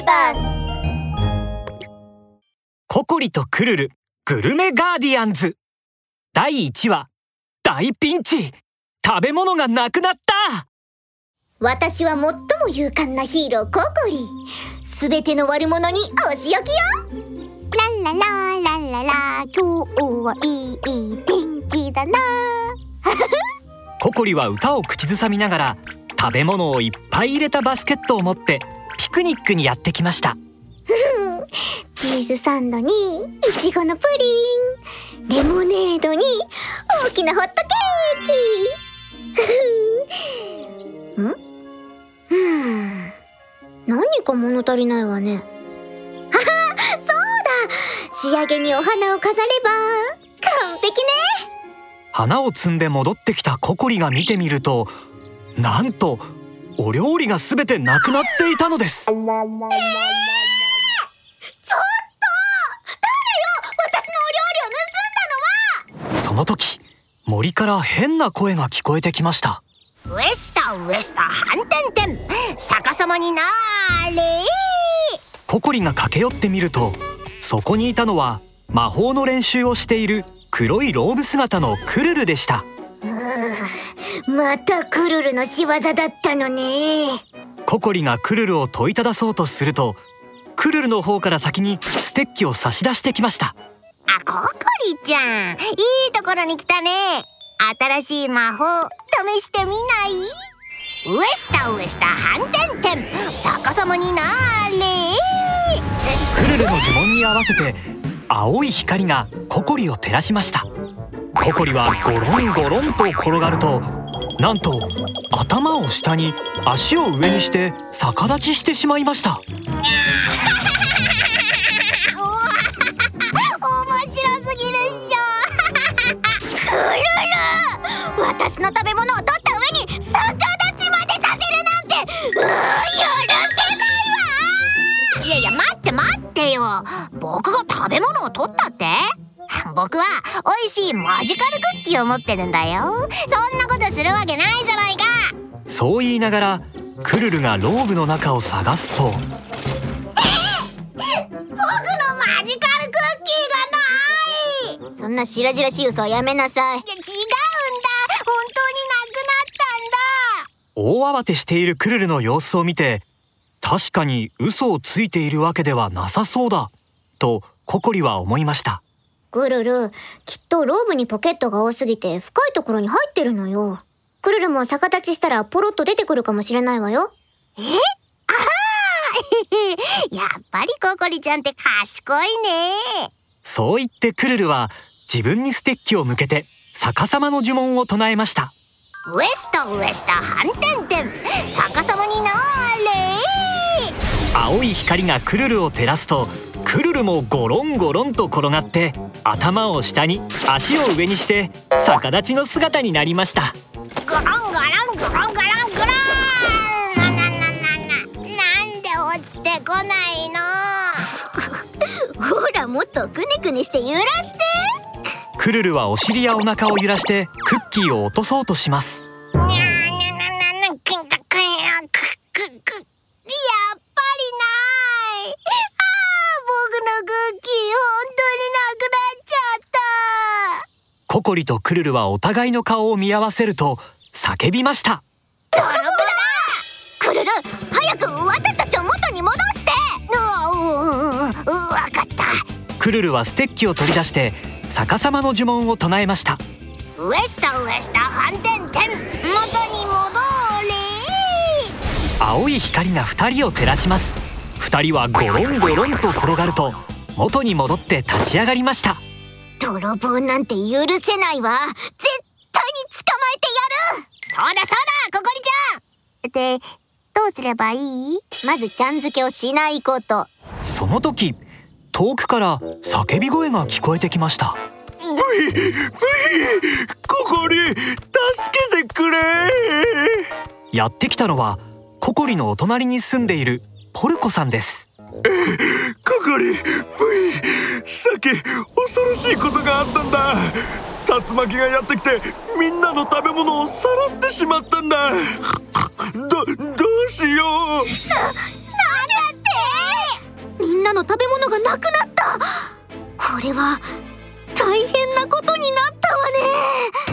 リバースココリとクルルグルメガーディアンズ。第1話大ピンチ。食べ物がなくなった。私は最も勇敢なヒーローココリ。すべての悪者にお仕置きよ。ララララララ今日はいい天気だな。ココリは歌を口ずさみながら食べ物をいっぱい入れたバスケットを持ってピクニックにやってきました。チーズサンドにいちごのプリン。レモネードに大きなホットケーキ。ん。うん。何か物足りないわね。ははそうだ。仕上げにお花を飾れば。完璧ね。花を摘んで戻ってきたココリが見てみるとなんとお料理がすべてなくなっていたのです。ちょっと誰よ？私のお料理を盗んだのは？その時森から変な声が聞こえてきました。上下上下反転転。逆さまになーれココリが駆け寄ってみるとそこにいたのは魔法の練習をしている黒いローブ姿のクルルでしたまたクルルの仕業だったのね。ココリがクルルを問いただそうとするとクルルの方から先にステッキを差し出してきました。あココリちゃん。いいところに来たね。新しい魔法試してみない？上下上下反転転。逆さまになーれ。クルルの呪文に合わせて青い光がココリを照らしました。ココリはゴロンゴロンと転がるとなんと頭を下に足を上にして逆立ちしてしまいました。面白すぎるっしょ。クルル私の食べ物を取った上に逆立ちまでさせるなんて。うー許せないわ。いやいや待って待ってよ。僕が食べ物を取ったって？僕は美味しいマジカルクッキーを持ってるんだよ。そんなことするわけないじゃないか。そう言いながらクルルがローブの中を探すと。僕のマジカルクッキーがない。そんな白々しい嘘はやめなさい。いや違うんだ。本当になくなったんだ。大慌てしているクルルの様子を見て確かに嘘をついているわけではなさそうだとココリは思いましたクルルきっとローブにポケットが多すぎて深いところに入ってるのよ。クルルも逆立ちしたらポロッと出てくるかもしれないわよ。やっぱりココリちゃんって賢いね。そう言ってクルルは自分にステッキを向けて逆さまの呪文を唱えました。上下上下反転転。逆さまになーれ青い光がクルルを照らすとクルルもゴロンゴロンと転がって頭を下に足を上にして逆立ちの姿になりました。ゴロンゴロンゴロンゴロンゴロンななななななんで落ちてこないのほらもっとくねくねして揺らしてクルルはお尻やお腹を揺らしてクッキーを落とそうとしますココリとクルルはお互いの顔を見合わせると叫びました。泥棒だ。クルル早く私たちを元に戻して。ううううわかった。クルルはステッキを取り出して逆さまの呪文を唱えました。上下上下反転転。元に戻れ。青い光が2人を照らします。2人はゴロンゴロンと転がると元に戻って立ち上がりました泥棒なんて許せないわ。絶対に捕まえてやる。そうだそうだココリちゃん。ってどうすればいい？まずちゃん付けをしないこと。その時遠くから叫び声が聞こえてきました。ブイブイここに助けてくれ。やってきたのはココリのお隣に住んでいるポルコさんですここにブイさっき恐ろしいことがあったんだ。竜巻がやってきてみんなの食べ物をさらってしまったんだ。どどうしよう。なんだって。みんなの食べ物がなくなった。これは大変なことになったわね。